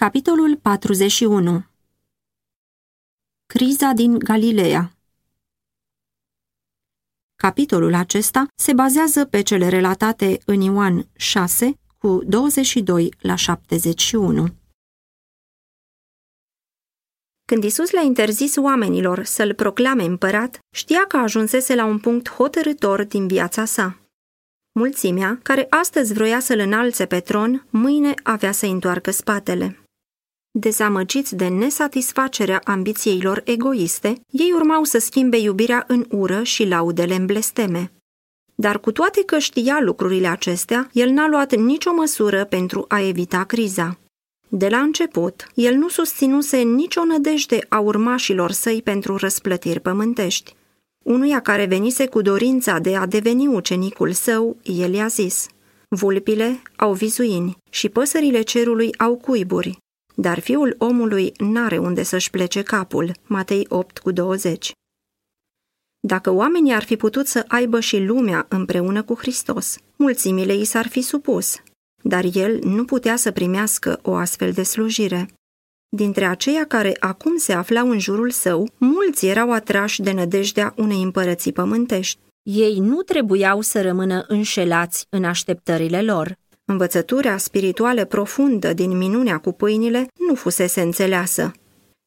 Capitolul 41 Criza din Galileea Capitolul acesta se bazează pe cele relatate în Ioan 6 cu 22 la 71. Când Isus le-a interzis oamenilor să-l proclame împărat, știa că ajunsese la un punct hotărător din viața sa. Mulțimea, care astăzi vroia să-l înalțe pe tron, mâine avea să întoarcă spatele. Dezamăgiți de nesatisfacerea ambiției lor egoiste, ei urmau să schimbe iubirea în ură și laudele în blesteme. Dar cu toate că știa lucrurile acestea, el n-a luat nicio măsură pentru a evita criza. De la început, el nu susținuse nicio nădejde a urmașilor săi pentru răsplătiri pământești. Unuia care venise cu dorința de a deveni ucenicul său, el i-a zis, Vulpile au vizuini și păsările cerului au cuiburi, dar fiul omului n-are unde să-și plece capul. Matei 8 cu 20. Dacă oamenii ar fi putut să aibă și lumea împreună cu Hristos, mulțimile i s-ar fi supus, dar el nu putea să primească o astfel de slujire. Dintre aceia care acum se aflau în jurul său, mulți erau atrași de nădejdea unei împărății pământești. Ei nu trebuiau să rămână înșelați în așteptările lor. Învățătura spirituală profundă din minunea cu pâinile nu fusese înțeleasă.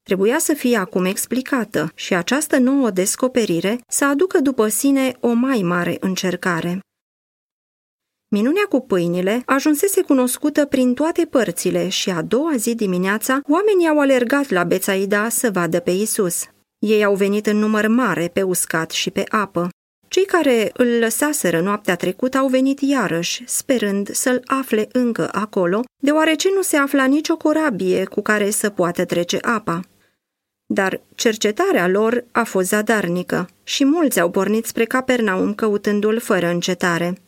Trebuia să fie acum explicată și această nouă descoperire să aducă după sine o mai mare încercare. Minunea cu pâinile ajunsese cunoscută prin toate părțile și a doua zi dimineața oamenii au alergat la Bețaida să vadă pe Isus. Ei au venit în număr mare pe uscat și pe apă. Cei care îl lăsaseră noaptea trecută au venit iarăși, sperând să-l afle încă acolo, deoarece nu se afla nicio corabie cu care să poată trece apa. Dar cercetarea lor a fost zadarnică și mulți au pornit spre Capernaum căutându-l fără încetare.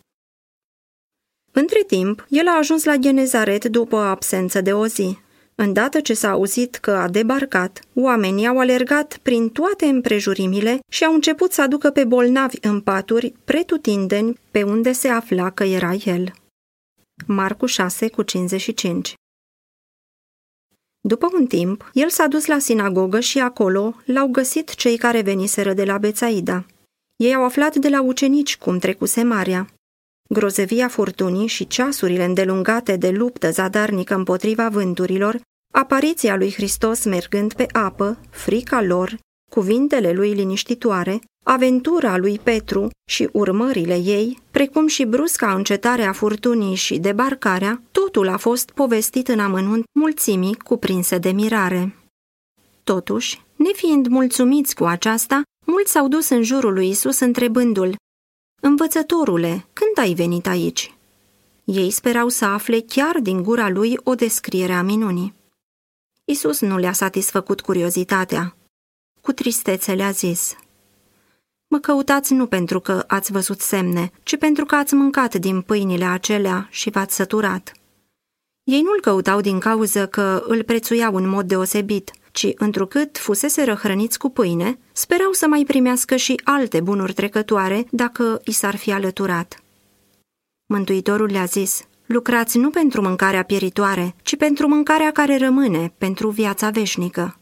Între timp, el a ajuns la Genezaret după o absență de o zi. Îndată ce s-a auzit că a debarcat, oamenii au alergat prin toate împrejurimile și au început să aducă pe bolnavi în paturi, pretutindeni pe unde se afla că era el. Marcu 6 cu 55 După un timp, el s-a dus la sinagogă și acolo l-au găsit cei care veniseră de la Bețaida. Ei au aflat de la ucenici cum trecuse Maria. Grozevia furtunii și ceasurile îndelungate de luptă zadarnică împotriva vânturilor, apariția lui Hristos mergând pe apă, frica lor, cuvintele lui liniștitoare, aventura lui Petru și urmările ei, precum și brusca încetare a furtunii și debarcarea, totul a fost povestit în amănunt mulțimii cuprinse de mirare. Totuși, nefiind mulțumiți cu aceasta, mulți s-au dus în jurul lui Isus întrebându-l, Învățătorule, când ai venit aici?" Ei sperau să afle chiar din gura lui o descriere a minunii. Isus nu le-a satisfăcut curiozitatea. Cu tristețe le-a zis, Mă căutați nu pentru că ați văzut semne, ci pentru că ați mâncat din pâinile acelea și v-ați săturat. Ei nu-l căutau din cauză că îl prețuiau în mod deosebit, ci întrucât fusese răhrăniți cu pâine, sperau să mai primească și alte bunuri trecătoare dacă i s-ar fi alăturat. Mântuitorul le-a zis, lucrați nu pentru mâncarea pieritoare, ci pentru mâncarea care rămâne, pentru viața veșnică.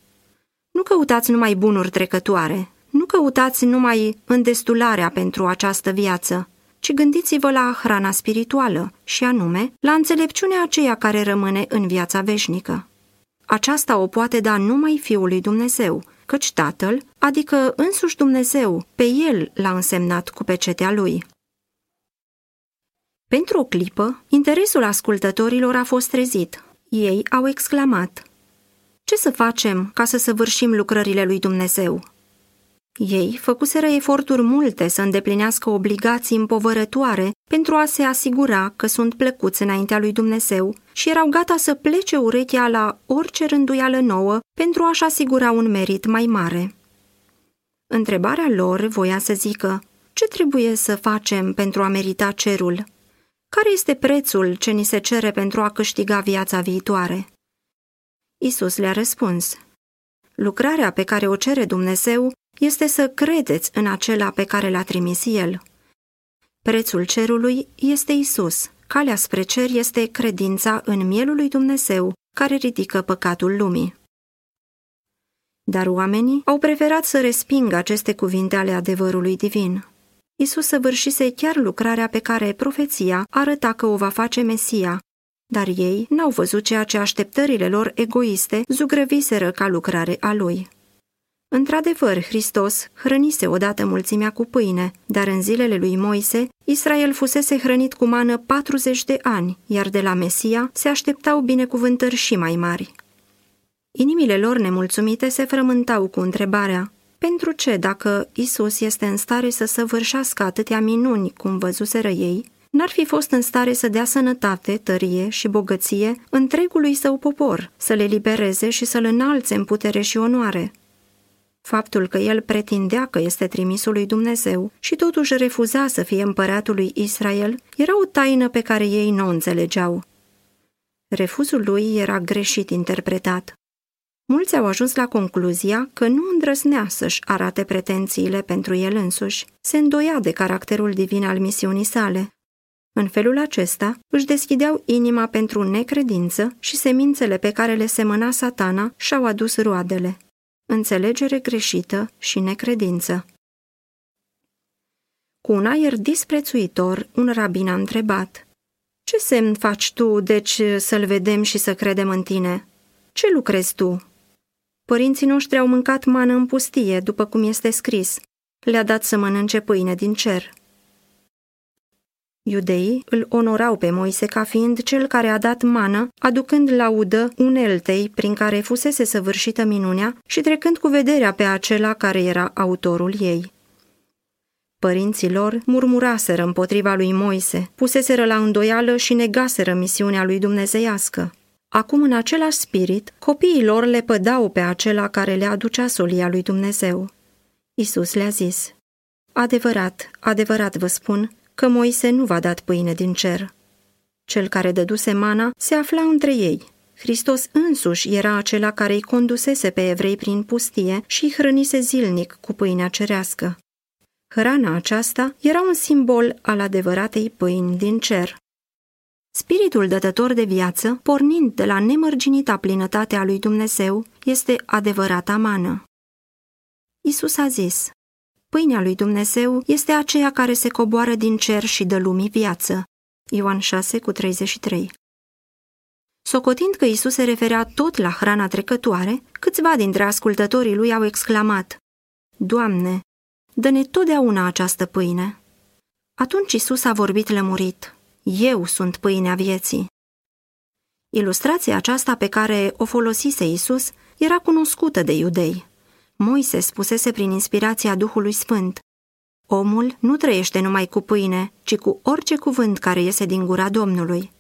Nu căutați numai bunuri trecătoare, nu căutați numai îndestularea pentru această viață, ci gândiți-vă la hrana spirituală și anume la înțelepciunea aceea care rămâne în viața veșnică. Aceasta o poate da numai Fiul lui Dumnezeu, căci Tatăl, adică însuși Dumnezeu, pe El l-a însemnat cu pecetea Lui. Pentru o clipă, interesul ascultătorilor a fost trezit. Ei au exclamat, Ce să facem ca să săvârșim lucrările lui Dumnezeu? Ei făcuseră eforturi multe să îndeplinească obligații împovărătoare pentru a se asigura că sunt plăcuți înaintea lui Dumnezeu și erau gata să plece urechea la orice rânduială nouă pentru a-și asigura un merit mai mare. Întrebarea lor voia să zică, ce trebuie să facem pentru a merita cerul? Care este prețul ce ni se cere pentru a câștiga viața viitoare? Isus le-a răspuns, lucrarea pe care o cere Dumnezeu este să credeți în acela pe care l-a trimis El. Prețul cerului este Isus. Calea spre cer este credința în mielul lui Dumnezeu, care ridică păcatul lumii. Dar oamenii au preferat să respingă aceste cuvinte ale adevărului divin. Isus săvârșise chiar lucrarea pe care profeția arăta că o va face Mesia, dar ei n-au văzut ceea ce așteptările lor egoiste zugrăviseră ca lucrare a lui. Într-adevăr, Hristos hrănise odată mulțimea cu pâine, dar în zilele lui Moise, Israel fusese hrănit cu mană 40 de ani, iar de la Mesia se așteptau binecuvântări și mai mari. Inimile lor nemulțumite se frământau cu întrebarea, pentru ce, dacă Isus este în stare să săvârșească atâtea minuni cum văzuseră ei, n-ar fi fost în stare să dea sănătate, tărie și bogăție întregului său popor, să le libereze și să-l înalțe în putere și onoare. Faptul că el pretindea că este trimisul lui Dumnezeu și totuși refuza să fie împăratul lui Israel era o taină pe care ei nu o înțelegeau. Refuzul lui era greșit interpretat. Mulți au ajuns la concluzia că nu îndrăznea să-și arate pretențiile pentru el însuși, se îndoia de caracterul divin al misiunii sale. În felul acesta își deschideau inima pentru necredință și semințele pe care le semăna satana și-au adus roadele. Înțelegere greșită și necredință. Cu un aer disprețuitor, un rabin a întrebat Ce semn faci tu, deci, să-l vedem și să credem în tine? Ce lucrezi tu? Părinții noștri au mâncat mană în pustie, după cum este scris. Le-a dat să mănânce pâine din cer. Iudeii îl onorau pe Moise ca fiind cel care a dat mană, aducând laudă uneltei prin care fusese săvârșită minunea și trecând cu vederea pe acela care era autorul ei. Părinții lor murmuraseră împotriva lui Moise, puseseră la îndoială și negaseră misiunea lui dumnezeiască. Acum, în același spirit, copiii lor le pădau pe acela care le aducea solia lui Dumnezeu. Isus le-a zis, Adevărat, adevărat vă spun, că Moise nu v-a dat pâine din cer. Cel care dăduse mana se afla între ei. Hristos însuși era acela care îi condusese pe evrei prin pustie și îi hrănise zilnic cu pâinea cerească. Hrana aceasta era un simbol al adevăratei pâini din cer. Spiritul dătător de viață, pornind de la nemărginita plinătate a lui Dumnezeu, este adevărata mană. Isus a zis, Pâinea lui Dumnezeu este aceea care se coboară din cer și dă lumii viață. Ioan 6 cu 33 Socotind că Isus se referea tot la hrana trecătoare, câțiva dintre ascultătorii lui au exclamat, Doamne, dă-ne totdeauna această pâine. Atunci Isus a vorbit lămurit, Eu sunt pâinea vieții. Ilustrația aceasta pe care o folosise Isus era cunoscută de iudei. Moise spusese prin inspirația Duhului Sfânt, Omul nu trăiește numai cu pâine, ci cu orice cuvânt care iese din gura Domnului.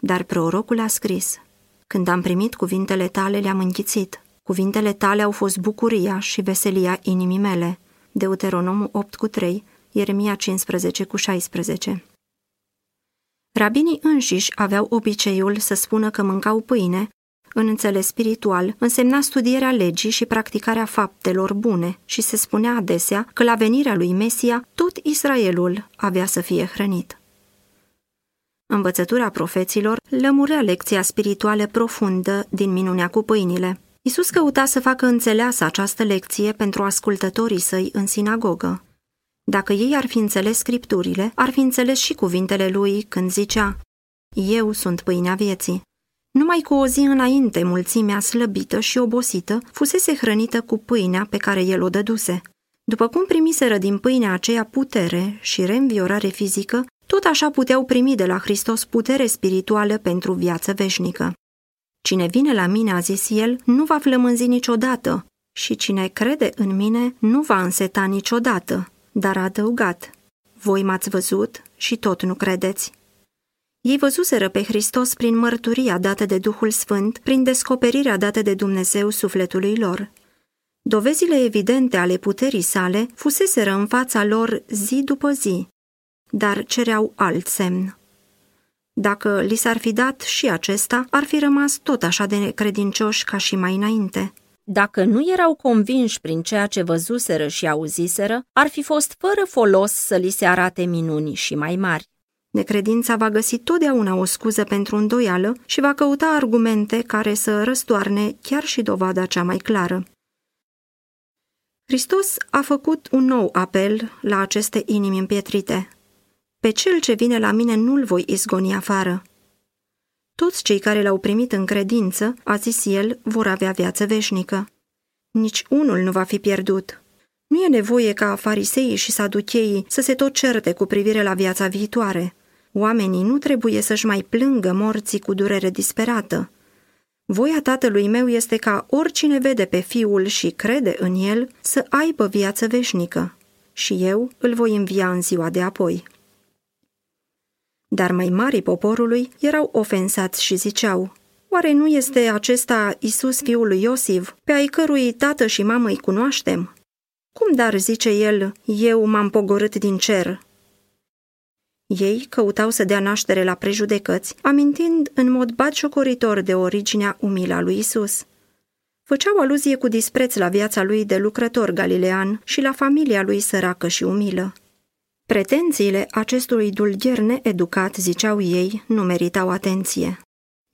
Dar prorocul a scris, Când am primit cuvintele tale, le-am înghițit. Cuvintele tale au fost bucuria și veselia inimii mele. Deuteronomul 8 cu 3, Ieremia 15 cu 16. Rabinii înșiși aveau obiceiul să spună că mâncau pâine în înțeles spiritual, însemna studierea legii și practicarea faptelor bune și se spunea adesea că la venirea lui Mesia tot Israelul avea să fie hrănit. Învățătura profeților lămurea lecția spirituală profundă din minunea cu pâinile. Isus căuta să facă înțeleasă această lecție pentru ascultătorii săi în sinagogă. Dacă ei ar fi înțeles scripturile, ar fi înțeles și cuvintele lui când zicea Eu sunt pâinea vieții. Numai cu o zi înainte, mulțimea slăbită și obosită fusese hrănită cu pâinea pe care el o dăduse. După cum primiseră din pâinea aceea putere și reînviorare fizică, tot așa puteau primi de la Hristos putere spirituală pentru viață veșnică. Cine vine la mine, a zis el, nu va flămânzi niciodată și cine crede în mine nu va înseta niciodată, dar a adăugat, voi m-ați văzut și tot nu credeți. Ei văzuseră pe Hristos prin mărturia dată de Duhul Sfânt, prin descoperirea dată de Dumnezeu sufletului lor. Dovezile evidente ale puterii sale fuseseră în fața lor zi după zi, dar cereau alt semn. Dacă li s-ar fi dat și acesta, ar fi rămas tot așa de necredincioși ca și mai înainte. Dacă nu erau convinși prin ceea ce văzuseră și auziseră, ar fi fost fără folos să li se arate minuni și mai mari. Necredința va găsi totdeauna o scuză pentru îndoială și va căuta argumente care să răstoarne chiar și dovada cea mai clară. Hristos a făcut un nou apel la aceste inimi împietrite. Pe cel ce vine la mine nu-l voi izgoni afară. Toți cei care l-au primit în credință, a zis el, vor avea viață veșnică. Nici unul nu va fi pierdut. Nu e nevoie ca fariseii și saducheii să se tot certe cu privire la viața viitoare. Oamenii nu trebuie să-și mai plângă morții cu durere disperată. Voia tatălui meu este ca oricine vede pe fiul și crede în el să aibă viață veșnică. Și eu îl voi învia în ziua de apoi. Dar mai mari poporului erau ofensați și ziceau, Oare nu este acesta Isus fiul lui Iosif, pe ai cărui tată și mamă îi cunoaștem? Cum dar, zice el, eu m-am pogorât din cer? Ei căutau să dea naștere la prejudecăți, amintind în mod batjocoritor de originea umilă a lui Isus. Făceau aluzie cu dispreț la viața lui de lucrător galilean și la familia lui săracă și umilă. Pretențiile acestui dulgher needucat, ziceau ei, nu meritau atenție.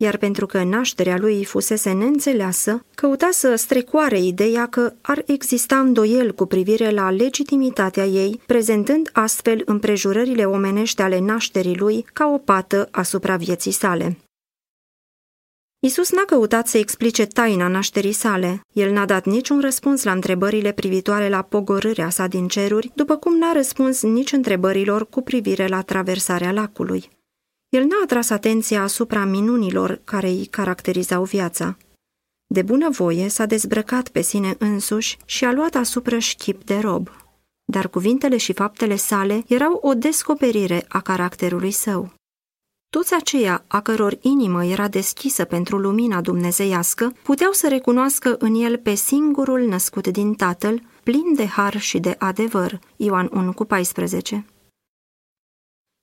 Iar pentru că nașterea lui fusese neînțeleasă, căuta să strecoare ideea că ar exista îndoiel cu privire la legitimitatea ei, prezentând astfel împrejurările omenești ale nașterii lui ca o pată asupra vieții sale. Isus n-a căutat să explice taina nașterii sale. El n-a dat niciun răspuns la întrebările privitoare la pogorârea sa din ceruri, după cum n-a răspuns nici întrebărilor cu privire la traversarea lacului. El n-a atras atenția asupra minunilor care îi caracterizau viața. De bunăvoie s-a dezbrăcat pe sine însuși și a luat asupra șchip de rob. Dar cuvintele și faptele sale erau o descoperire a caracterului său. Toți aceia a căror inimă era deschisă pentru lumina dumnezeiască puteau să recunoască în el pe singurul născut din Tatăl, plin de har și de adevăr. Ioan 1 cu 14.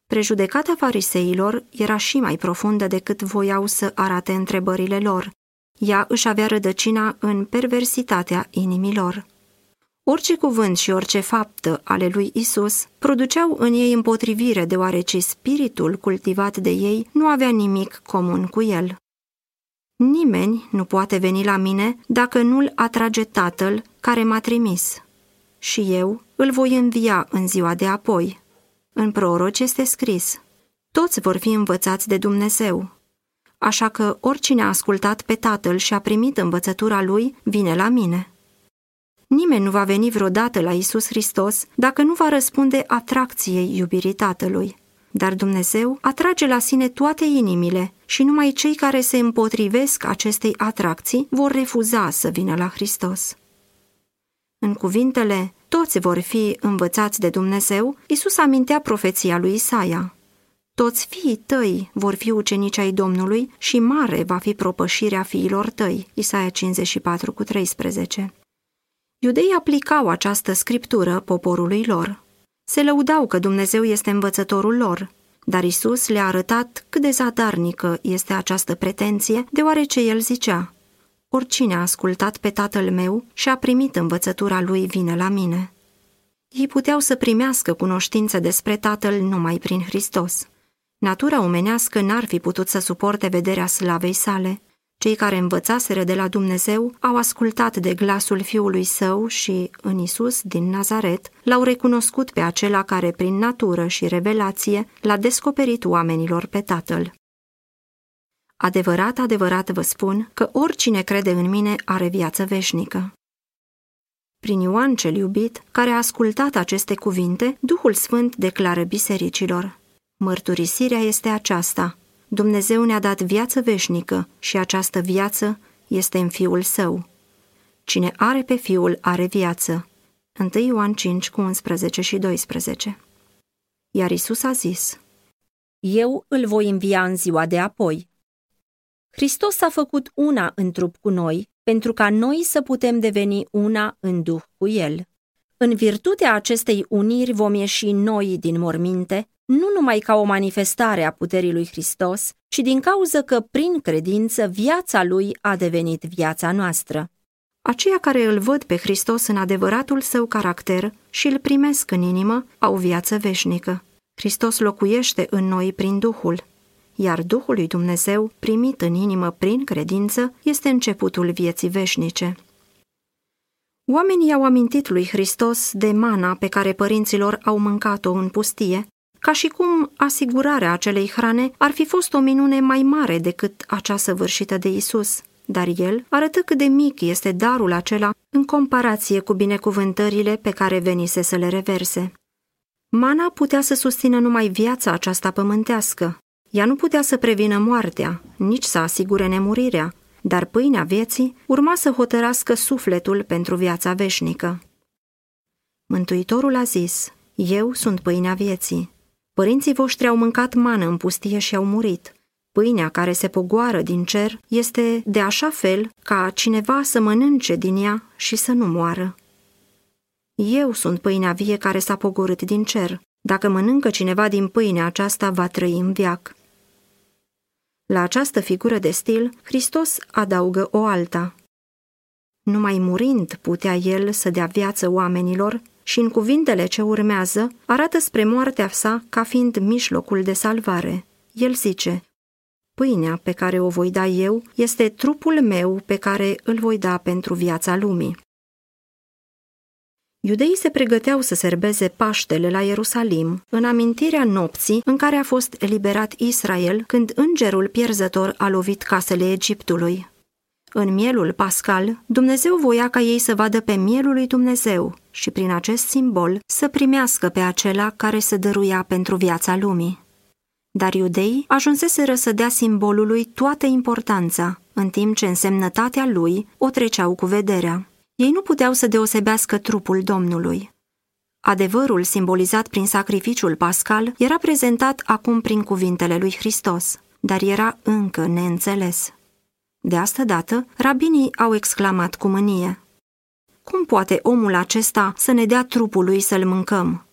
Prejudecata fariseilor era și mai profundă decât voiau să arate întrebările lor. Ea își avea rădăcina în perversitatea inimilor. Orice cuvânt și orice faptă ale lui Isus produceau în ei împotrivire, deoarece spiritul cultivat de ei nu avea nimic comun cu el. Nimeni nu poate veni la mine dacă nu-l atrage Tatăl care m-a trimis. Și eu îl voi învia în ziua de apoi. În proroci este scris, toți vor fi învățați de Dumnezeu. Așa că oricine a ascultat pe Tatăl și a primit învățătura lui, vine la mine. Nimeni nu va veni vreodată la Isus Hristos dacă nu va răspunde atracției iubirii Tatălui. Dar Dumnezeu atrage la sine toate inimile și numai cei care se împotrivesc acestei atracții vor refuza să vină la Hristos. În cuvintele toți vor fi învățați de Dumnezeu, Isus amintea profeția lui Isaia. Toți fiii tăi vor fi ucenici ai Domnului și mare va fi propășirea fiilor tăi. Isaia 54 cu 13. Iudeii aplicau această scriptură poporului lor. Se lăudau că Dumnezeu este învățătorul lor, dar Isus le-a arătat cât de zadarnică este această pretenție, deoarece el zicea, Oricine a ascultat pe tatăl meu și a primit învățătura lui vine la mine. Ei puteau să primească cunoștință despre tatăl numai prin Hristos. Natura omenească n-ar fi putut să suporte vederea slavei sale, cei care învățaseră de la Dumnezeu au ascultat de glasul fiului său și, în Isus din Nazaret, l-au recunoscut pe acela care, prin natură și revelație, l-a descoperit oamenilor pe Tatăl. Adevărat, adevărat vă spun că oricine crede în mine are viață veșnică. Prin Ioan cel iubit, care a ascultat aceste cuvinte, Duhul Sfânt declară bisericilor. Mărturisirea este aceasta, Dumnezeu ne-a dat viață veșnică și această viață este în Fiul Său. Cine are pe Fiul are viață. 1 Ioan 5 cu 11 și 12 Iar Isus a zis, Eu îl voi învia în ziua de apoi. Hristos s-a făcut una în trup cu noi, pentru ca noi să putem deveni una în duh cu El. În virtutea acestei uniri vom ieși noi din morminte, nu numai ca o manifestare a puterii lui Hristos, ci din cauză că, prin credință, viața lui a devenit viața noastră. Aceia care îl văd pe Hristos în adevăratul său caracter și îl primesc în inimă, au viață veșnică. Hristos locuiește în noi prin Duhul, iar Duhul lui Dumnezeu, primit în inimă prin credință, este începutul vieții veșnice. Oamenii au amintit lui Hristos de mana pe care părinților au mâncat-o în pustie, ca și cum asigurarea acelei hrane ar fi fost o minune mai mare decât acea săvârșită de Isus, dar el arătă cât de mic este darul acela în comparație cu binecuvântările pe care venise să le reverse. Mana putea să susțină numai viața aceasta pământească. Ea nu putea să prevină moartea, nici să asigure nemurirea, dar pâinea vieții urma să hotărască sufletul pentru viața veșnică. Mântuitorul a zis, Eu sunt pâinea vieții. Părinții voștri au mâncat mană în pustie și au murit. Pâinea care se pogoară din cer este de așa fel ca cineva să mănânce din ea și să nu moară. Eu sunt pâinea vie care s-a pogorât din cer. Dacă mănâncă cineva din pâinea aceasta, va trăi în viac. La această figură de stil, Hristos adaugă o alta. Numai murind putea el să dea viață oamenilor și în cuvintele ce urmează arată spre moartea sa ca fiind mijlocul de salvare. El zice, Pâinea pe care o voi da eu este trupul meu pe care îl voi da pentru viața lumii. Iudeii se pregăteau să serbeze Paștele la Ierusalim, în amintirea nopții în care a fost eliberat Israel când îngerul pierzător a lovit casele Egiptului. În mielul pascal, Dumnezeu voia ca ei să vadă pe mielul lui Dumnezeu și prin acest simbol să primească pe acela care se dăruia pentru viața lumii. Dar iudeii ajunseseră să dea simbolului toată importanța, în timp ce însemnătatea lui o treceau cu vederea. Ei nu puteau să deosebească trupul Domnului. Adevărul simbolizat prin sacrificiul pascal era prezentat acum prin cuvintele lui Hristos, dar era încă neînțeles. De asta dată, rabinii au exclamat cu mânie. Cum poate omul acesta să ne dea trupul lui să-l mâncăm?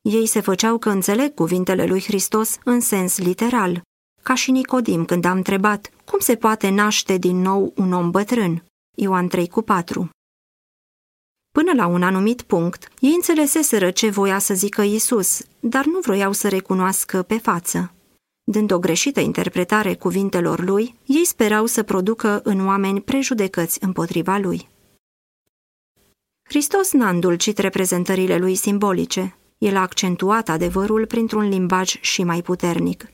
Ei se făceau că înțeleg cuvintele lui Hristos în sens literal, ca și Nicodim când a întrebat cum se poate naște din nou un om bătrân. Ioan 3 cu 4 Până la un anumit punct, ei înțeleseseră ce voia să zică Isus, dar nu vroiau să recunoască pe față. Dând o greșită interpretare cuvintelor lui, ei sperau să producă în oameni prejudecăți împotriva lui. Hristos n-a îndulcit reprezentările lui simbolice. El a accentuat adevărul printr-un limbaj și mai puternic.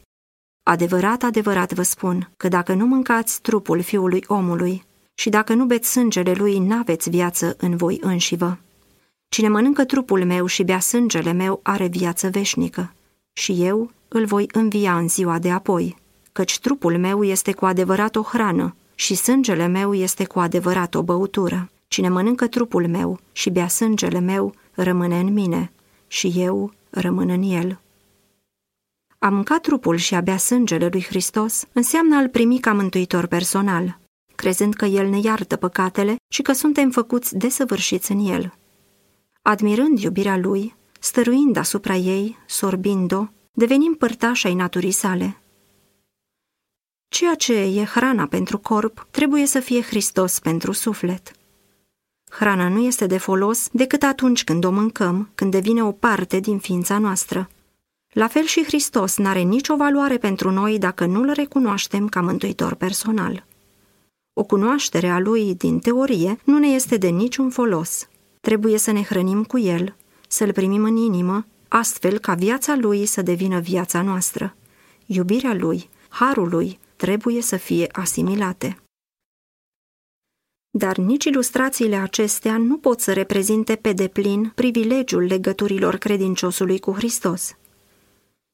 Adevărat, adevărat vă spun că dacă nu mâncați trupul fiului omului și dacă nu beți sângele lui, n-aveți viață în voi înșivă. Cine mănâncă trupul meu și bea sângele meu are viață veșnică și eu îl voi învia în ziua de apoi, căci trupul meu este cu adevărat o hrană și sângele meu este cu adevărat o băutură. Cine mănâncă trupul meu și bea sângele meu rămâne în mine și eu rămân în el. A mânca trupul și a bea sângele lui Hristos înseamnă a-L primi ca mântuitor personal – crezând că El ne iartă păcatele și că suntem făcuți desăvârșiți în El. Admirând iubirea Lui, stăruind asupra ei, sorbind-o, devenim părtași ai naturii sale. Ceea ce e hrana pentru corp trebuie să fie Hristos pentru suflet. Hrana nu este de folos decât atunci când o mâncăm, când devine o parte din ființa noastră. La fel și Hristos n-are nicio valoare pentru noi dacă nu-L recunoaștem ca mântuitor personal. O cunoaștere a lui din teorie nu ne este de niciun folos. Trebuie să ne hrănim cu el, să-l primim în inimă, astfel ca viața lui să devină viața noastră. Iubirea lui, harul lui, trebuie să fie asimilate. Dar nici ilustrațiile acestea nu pot să reprezinte pe deplin privilegiul legăturilor credinciosului cu Hristos.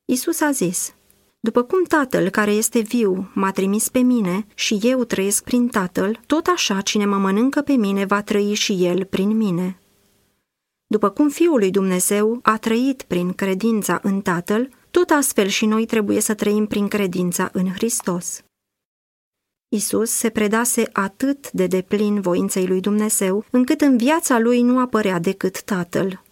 Isus a zis, după cum Tatăl care este viu m-a trimis pe mine și eu trăiesc prin Tatăl, tot așa cine mă mănâncă pe mine va trăi și el prin mine. După cum Fiul lui Dumnezeu a trăit prin credința în Tatăl, tot astfel și noi trebuie să trăim prin credința în Hristos. Isus se predase atât de deplin voinței lui Dumnezeu, încât în viața lui nu apărea decât Tatăl.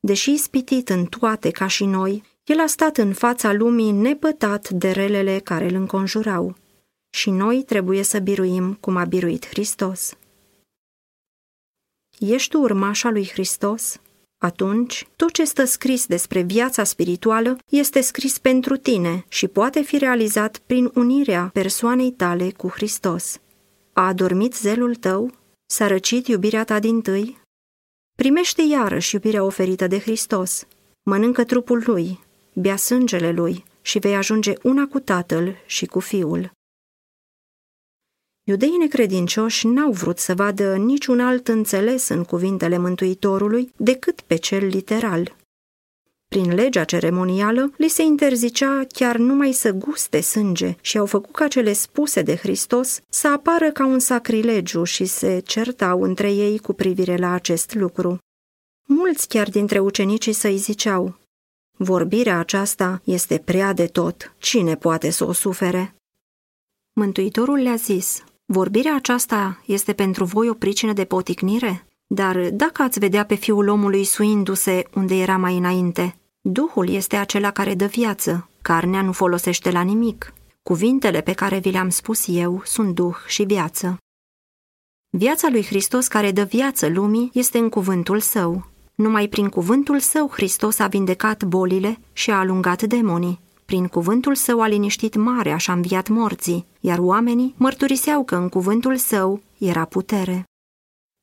Deși ispitit în toate ca și noi, el a stat în fața lumii nepătat de relele care îl înconjurau și noi trebuie să biruim cum a biruit Hristos. Ești tu urmașa lui Hristos? atunci tot ce stă scris despre viața spirituală este scris pentru tine și poate fi realizat prin unirea persoanei tale cu Hristos. A adormit zelul tău? S-a răcit iubirea ta din tâi? Primește iarăși iubirea oferită de Hristos. Mănâncă trupul lui, bea sângele lui și vei ajunge una cu tatăl și cu fiul. Iudeii necredincioși n-au vrut să vadă niciun alt înțeles în cuvintele Mântuitorului decât pe cel literal. Prin legea ceremonială, li se interzicea chiar numai să guste sânge și au făcut ca cele spuse de Hristos să apară ca un sacrilegiu și se certau între ei cu privire la acest lucru. Mulți chiar dintre ucenicii să-i ziceau, Vorbirea aceasta este prea de tot, cine poate să o sufere? Mântuitorul le-a zis, Vorbirea aceasta este pentru voi o pricină de poticnire? Dar dacă ați vedea pe fiul omului suindu-se unde era mai înainte, Duhul este acela care dă viață, carnea nu folosește la nimic. Cuvintele pe care vi le-am spus eu sunt Duh și viață. Viața lui Hristos care dă viață lumii este în cuvântul său. Numai prin cuvântul său Hristos a vindecat bolile și a alungat demonii. Prin cuvântul său a liniștit marea și a înviat morții, iar oamenii mărturiseau că în cuvântul său era putere.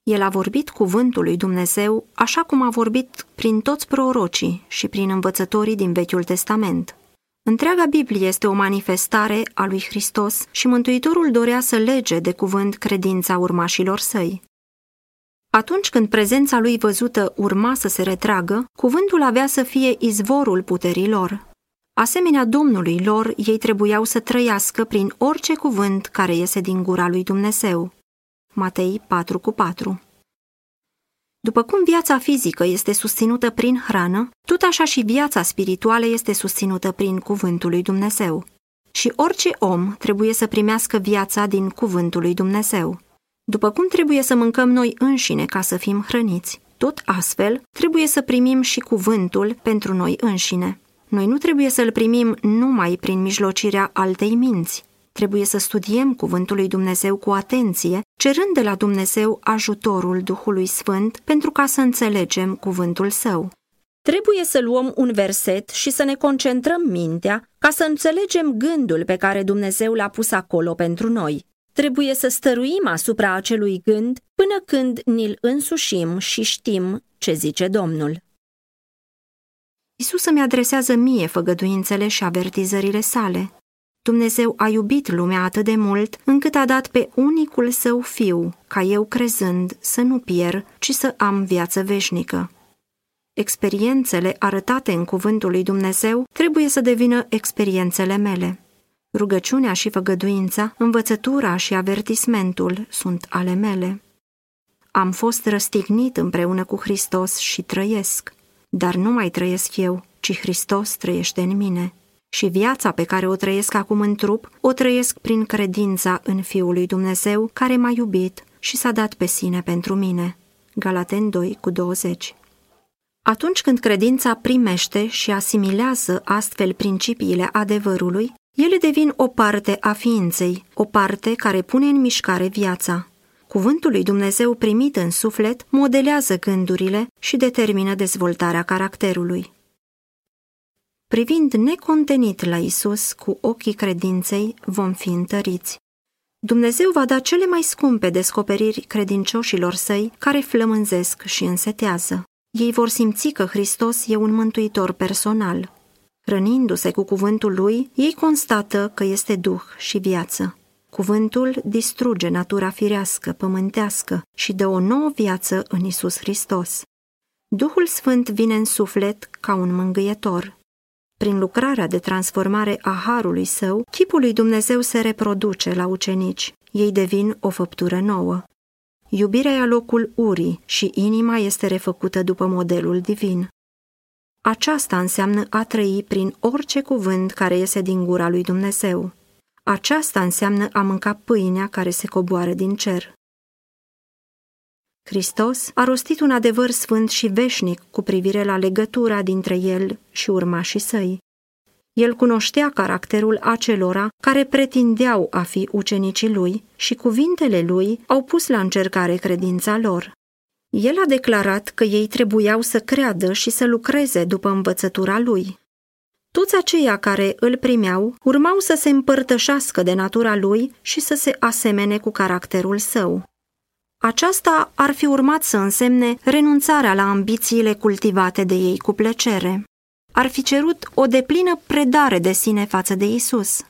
El a vorbit cuvântul lui Dumnezeu așa cum a vorbit prin toți prorocii și prin învățătorii din Vechiul Testament. Întreaga Biblie este o manifestare a lui Hristos și Mântuitorul dorea să lege de cuvânt credința urmașilor săi. Atunci când prezența lui văzută urma să se retragă, cuvântul avea să fie izvorul puterii lor. Asemenea Domnului lor, ei trebuiau să trăiască prin orice cuvânt care iese din gura lui Dumnezeu. Matei 4 cu 4 După cum viața fizică este susținută prin hrană, tot așa și viața spirituală este susținută prin cuvântul lui Dumnezeu. Și orice om trebuie să primească viața din cuvântul lui Dumnezeu. După cum trebuie să mâncăm noi înșine ca să fim hrăniți, tot astfel trebuie să primim și cuvântul pentru noi înșine. Noi nu trebuie să-l primim numai prin mijlocirea altei minți. Trebuie să studiem cuvântul lui Dumnezeu cu atenție, cerând de la Dumnezeu ajutorul Duhului Sfânt pentru ca să înțelegem cuvântul său. Trebuie să luăm un verset și să ne concentrăm mintea ca să înțelegem gândul pe care Dumnezeu l-a pus acolo pentru noi. Trebuie să stăruim asupra acelui gând până când ni-l însușim și știm ce zice Domnul. Isus îmi adresează mie făgăduințele și avertizările sale. Dumnezeu a iubit lumea atât de mult încât a dat pe unicul său fiu, ca eu crezând să nu pierd, ci să am viață veșnică. Experiențele arătate în cuvântul lui Dumnezeu trebuie să devină experiențele mele. Rugăciunea și făgăduința, învățătura și avertismentul sunt ale mele. Am fost răstignit împreună cu Hristos și trăiesc. Dar nu mai trăiesc eu, ci Hristos trăiește în mine. Și viața pe care o trăiesc acum în trup, o trăiesc prin credința în Fiul lui Dumnezeu, care m-a iubit și s-a dat pe sine pentru mine. Galaten 2 cu 20 Atunci când credința primește și asimilează astfel principiile adevărului, ele devin o parte a ființei, o parte care pune în mișcare viața. Cuvântul lui Dumnezeu primit în suflet modelează gândurile și determină dezvoltarea caracterului. Privind necontenit la Isus cu ochii credinței, vom fi întăriți. Dumnezeu va da cele mai scumpe descoperiri credincioșilor săi care flămânzesc și însetează. Ei vor simți că Hristos e un mântuitor personal. Hrănindu-se cu cuvântul lui, ei constată că este duh și viață. Cuvântul distruge natura firească, pământească și dă o nouă viață în Isus Hristos. Duhul Sfânt vine în suflet ca un mângâietor. Prin lucrarea de transformare a Harului Său, chipul lui Dumnezeu se reproduce la ucenici. Ei devin o făptură nouă. Iubirea ia locul urii și inima este refăcută după modelul divin. Aceasta înseamnă a trăi prin orice cuvânt care iese din gura lui Dumnezeu. Aceasta înseamnă a mânca pâinea care se coboară din cer. Hristos a rostit un adevăr sfânt și veșnic cu privire la legătura dintre el și urmașii săi. El cunoștea caracterul acelora care pretindeau a fi ucenicii lui și cuvintele lui au pus la încercare credința lor. El a declarat că ei trebuiau să creadă și să lucreze după învățătura lui. Toți aceia care îl primeau urmau să se împărtășească de natura lui și să se asemene cu caracterul său. Aceasta ar fi urmat să însemne renunțarea la ambițiile cultivate de ei cu plăcere. Ar fi cerut o deplină predare de sine față de Isus.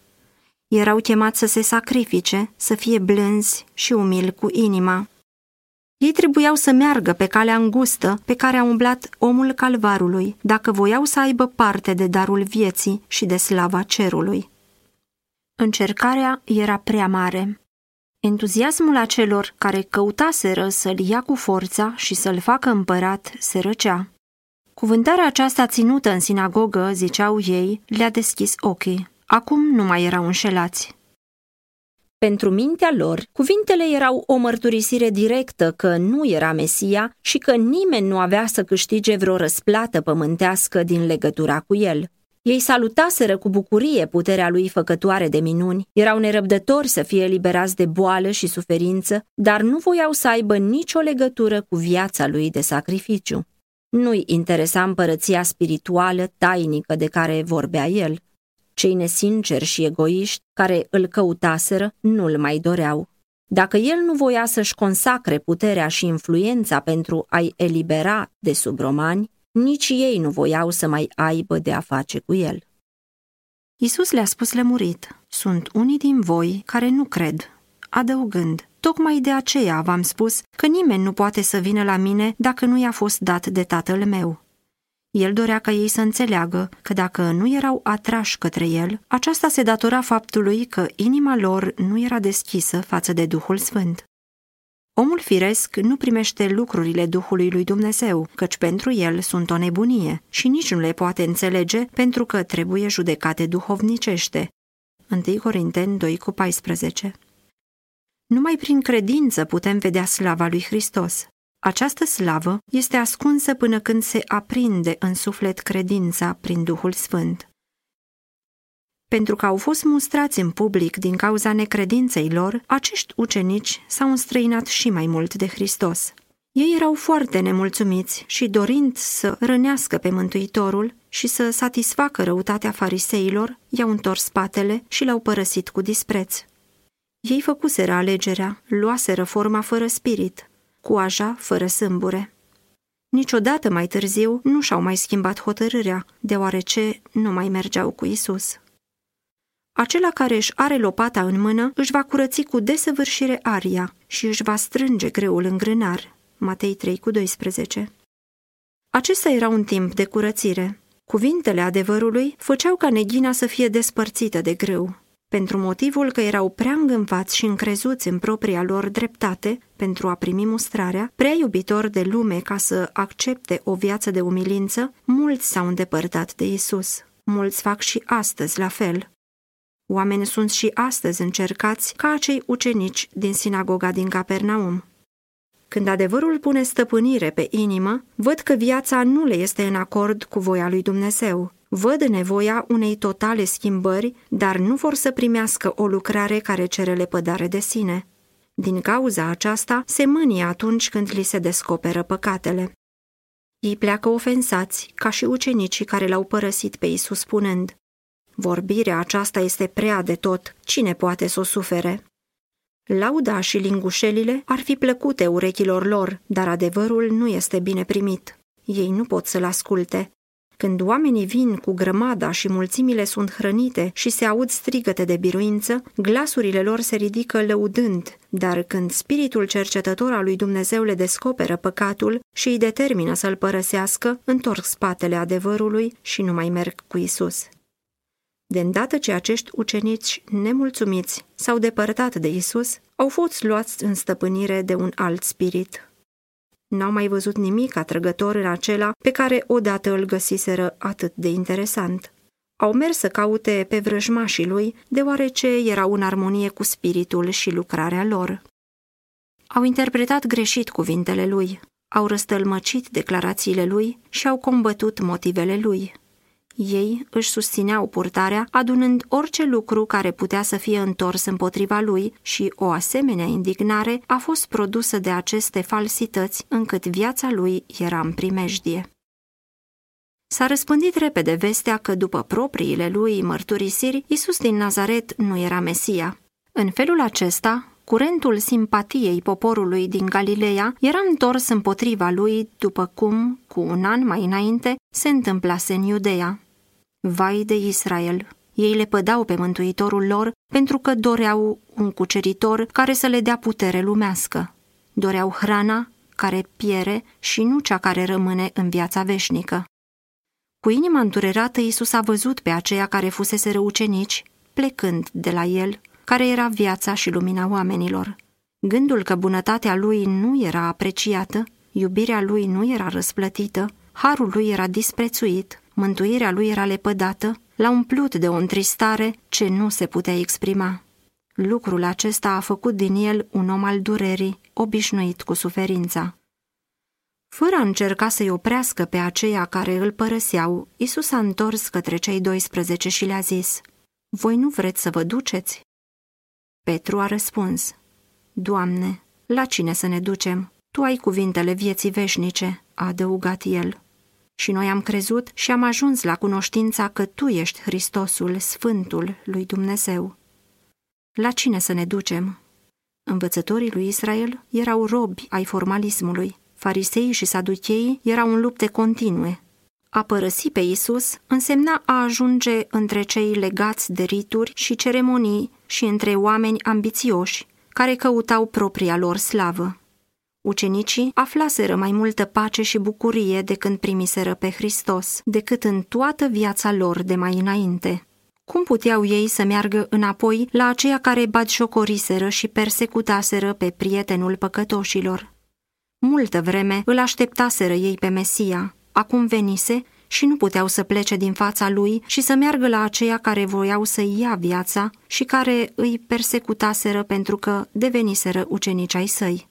Erau chemați să se sacrifice, să fie blânzi și umili cu inima. Ei trebuiau să meargă pe calea îngustă pe care a umblat omul calvarului, dacă voiau să aibă parte de darul vieții și de slava cerului. Încercarea era prea mare. Entuziasmul acelor care căutaseră să-l ia cu forța și să-l facă împărat se răcea. Cuvântarea aceasta ținută în sinagogă, ziceau ei, le-a deschis ochii. Acum nu mai erau înșelați. Pentru mintea lor, cuvintele erau o mărturisire directă că nu era Mesia și că nimeni nu avea să câștige vreo răsplată pământească din legătura cu el. Ei salutaseră cu bucurie puterea lui făcătoare de minuni, erau nerăbdători să fie liberați de boală și suferință, dar nu voiau să aibă nicio legătură cu viața lui de sacrificiu. Nu-i interesa împărăția spirituală tainică de care vorbea el. Cei nesinceri și egoiști care îl căutaseră nu-l mai doreau. Dacă el nu voia să-și consacre puterea și influența pentru a-i elibera de sub romani, nici ei nu voiau să mai aibă de a face cu el. Isus le-a spus lămurit, sunt unii din voi care nu cred, adăugând, tocmai de aceea v-am spus că nimeni nu poate să vină la mine dacă nu i-a fost dat de tatăl meu. El dorea ca ei să înțeleagă că dacă nu erau atrași către el, aceasta se datora faptului că inima lor nu era deschisă față de Duhul Sfânt. Omul firesc nu primește lucrurile Duhului lui Dumnezeu, căci pentru el sunt o nebunie și nici nu le poate înțelege pentru că trebuie judecate duhovnicește. 1 Corinteni 2 cu 14 Numai prin credință putem vedea slava lui Hristos. Această slavă este ascunsă până când se aprinde în suflet credința prin Duhul Sfânt. Pentru că au fost mustrați în public din cauza necredinței lor, acești ucenici s-au înstrăinat și mai mult de Hristos. Ei erau foarte nemulțumiți și dorind să rănească pe Mântuitorul și să satisfacă răutatea fariseilor, i-au întors spatele și l-au părăsit cu dispreț. Ei făcuseră alegerea, luaseră forma fără spirit, cu aja fără sâmbure. Niciodată mai târziu nu și-au mai schimbat hotărârea, deoarece nu mai mergeau cu Isus. Acela care își are lopata în mână își va curăți cu desăvârșire aria și își va strânge greul în grânar. Matei 3 cu 12 Acesta era un timp de curățire. Cuvintele adevărului făceau ca neghina să fie despărțită de grâu. Pentru motivul că erau prea îngânfați și încrezuți în propria lor dreptate pentru a primi mustrarea, prea iubitor de lume ca să accepte o viață de umilință, mulți s-au îndepărtat de Isus. Mulți fac și astăzi la fel. Oamenii sunt și astăzi încercați ca acei ucenici din sinagoga din Capernaum. Când adevărul pune stăpânire pe inimă, văd că viața nu le este în acord cu voia lui Dumnezeu. Văd nevoia unei totale schimbări, dar nu vor să primească o lucrare care cere lepădare de sine. Din cauza aceasta, se mânie atunci când li se descoperă păcatele. Ei pleacă ofensați, ca și ucenicii care l-au părăsit pe Isus spunând, Vorbirea aceasta este prea de tot, cine poate să o sufere? Lauda și lingușelile ar fi plăcute urechilor lor, dar adevărul nu este bine primit. Ei nu pot să-l asculte. Când oamenii vin cu grămada și mulțimile sunt hrănite și se aud strigăte de biruință, glasurile lor se ridică lăudând, dar când spiritul cercetător al lui Dumnezeu le descoperă păcatul și îi determină să-l părăsească, întorc spatele adevărului și nu mai merg cu Isus. De îndată ce acești ucenici nemulțumiți s-au depărtat de Isus, au fost luați în stăpânire de un alt spirit. N-au mai văzut nimic atrăgător în acela pe care odată îl găsiseră atât de interesant. Au mers să caute pe vrăjmașii lui, deoarece erau în armonie cu spiritul și lucrarea lor. Au interpretat greșit cuvintele lui, au răstălmăcit declarațiile lui și au combătut motivele lui. Ei își susțineau purtarea, adunând orice lucru care putea să fie întors împotriva lui și o asemenea indignare a fost produsă de aceste falsități încât viața lui era în primejdie. S-a răspândit repede vestea că, după propriile lui mărturisiri, Isus din Nazaret nu era Mesia. În felul acesta, curentul simpatiei poporului din Galileea era întors împotriva lui după cum, cu un an mai înainte, se întâmplase în Iudeea. Vai de Israel! Ei le pădau pe mântuitorul lor pentru că doreau un cuceritor care să le dea putere lumească. Doreau hrana care piere și nu cea care rămâne în viața veșnică. Cu inima înturerată, Iisus a văzut pe aceia care fusese ucenici, plecând de la el, care era viața și lumina oamenilor. Gândul că bunătatea lui nu era apreciată, iubirea lui nu era răsplătită, harul lui era disprețuit, mântuirea lui era lepădată, l-a umplut de o întristare ce nu se putea exprima. Lucrul acesta a făcut din el un om al durerii, obișnuit cu suferința. Fără a încerca să-i oprească pe aceia care îl părăseau, Isus a întors către cei 12 și le-a zis, Voi nu vreți să vă duceți? Petru a răspuns, Doamne, la cine să ne ducem? Tu ai cuvintele vieții veșnice, a adăugat el. Și noi am crezut și am ajuns la cunoștința că Tu ești Hristosul, Sfântul lui Dumnezeu. La cine să ne ducem? Învățătorii lui Israel erau robi ai formalismului. Fariseii și saducheii erau în lupte continue. A părăsi pe Isus însemna a ajunge între cei legați de rituri și ceremonii și între oameni ambițioși, care căutau propria lor slavă. Ucenicii aflaseră mai multă pace și bucurie de când primiseră pe Hristos, decât în toată viața lor de mai înainte. Cum puteau ei să meargă înapoi la aceia care batjocoriseră și persecutaseră pe prietenul păcătoșilor? Multă vreme îl așteptaseră ei pe Mesia, acum venise și nu puteau să plece din fața lui și să meargă la aceia care voiau să ia viața și care îi persecutaseră pentru că deveniseră ucenici ai săi.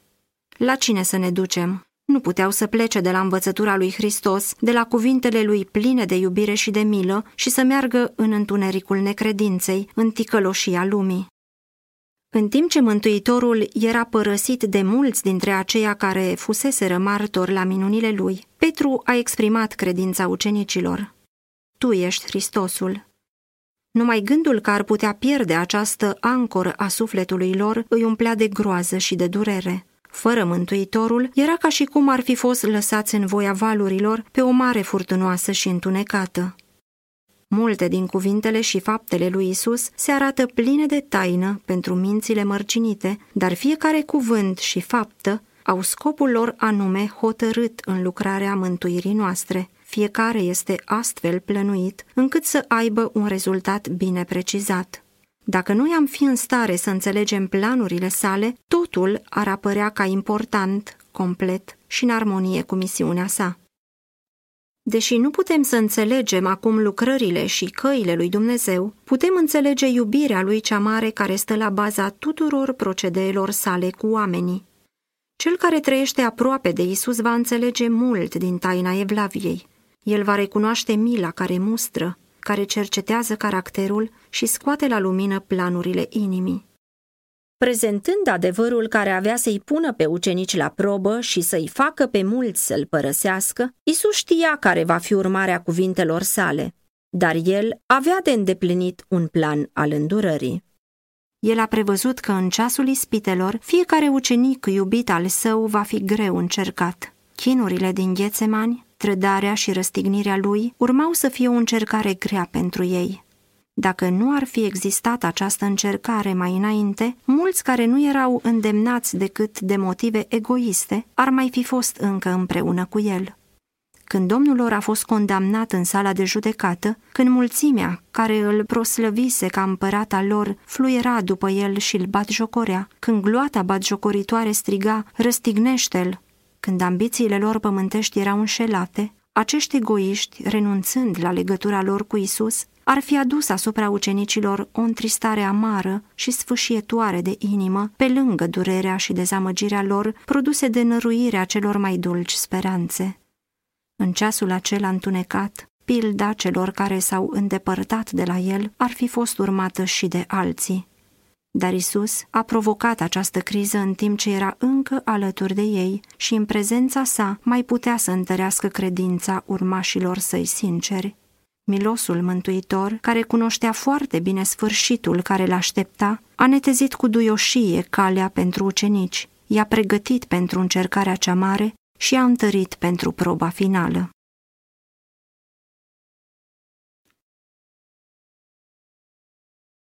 La cine să ne ducem? Nu puteau să plece de la învățătura lui Hristos, de la cuvintele lui pline de iubire și de milă și să meargă în întunericul necredinței, în ticăloșia lumii. În timp ce Mântuitorul era părăsit de mulți dintre aceia care fuseseră martori la minunile lui, Petru a exprimat credința ucenicilor. Tu ești Hristosul. Numai gândul că ar putea pierde această ancoră a sufletului lor îi umplea de groază și de durere. Fără Mântuitorul, era ca și cum ar fi fost lăsați în voia valurilor pe o mare furtunoasă și întunecată. Multe din cuvintele și faptele lui Isus se arată pline de taină pentru mințile mărcinite, dar fiecare cuvânt și faptă au scopul lor anume hotărât în lucrarea mântuirii noastre. Fiecare este astfel plănuit încât să aibă un rezultat bine precizat. Dacă noi am fi în stare să înțelegem planurile sale, totul ar apărea ca important, complet și în armonie cu misiunea sa. Deși nu putem să înțelegem acum lucrările și căile lui Dumnezeu, putem înțelege iubirea lui cea mare care stă la baza tuturor procedeelor sale cu oamenii. Cel care trăiește aproape de Isus va înțelege mult din taina Evlaviei. El va recunoaște mila care mustră, care cercetează caracterul și scoate la lumină planurile inimii. Prezentând adevărul care avea să-i pună pe ucenici la probă și să-i facă pe mulți să-l părăsească, Isus știa care va fi urmarea cuvintelor sale, dar el avea de îndeplinit un plan al îndurării. El a prevăzut că în ceasul ispitelor, fiecare ucenic iubit al său va fi greu încercat. Chinurile din Ghețemani, trădarea și răstignirea lui urmau să fie o încercare grea pentru ei. Dacă nu ar fi existat această încercare mai înainte, mulți care nu erau îndemnați decât de motive egoiste ar mai fi fost încă împreună cu el. Când domnul lor a fost condamnat în sala de judecată, când mulțimea care îl proslăvise ca împărat al lor fluiera după el și îl batjocorea, când gloata batjocoritoare striga, răstignește-l, când ambițiile lor pământești erau înșelate, acești egoiști, renunțând la legătura lor cu Isus, ar fi adus asupra ucenicilor o întristare amară și sfâșietoare de inimă, pe lângă durerea și dezamăgirea lor produse de năruirea celor mai dulci speranțe. În ceasul acela întunecat, pilda celor care s-au îndepărtat de la el ar fi fost urmată și de alții. Dar Isus a provocat această criză în timp ce era încă alături de ei și în prezența sa mai putea să întărească credința urmașilor săi sinceri. Milosul mântuitor, care cunoștea foarte bine sfârșitul care l-aștepta, a netezit cu duioșie calea pentru ucenici, i-a pregătit pentru încercarea cea mare și a întărit pentru proba finală.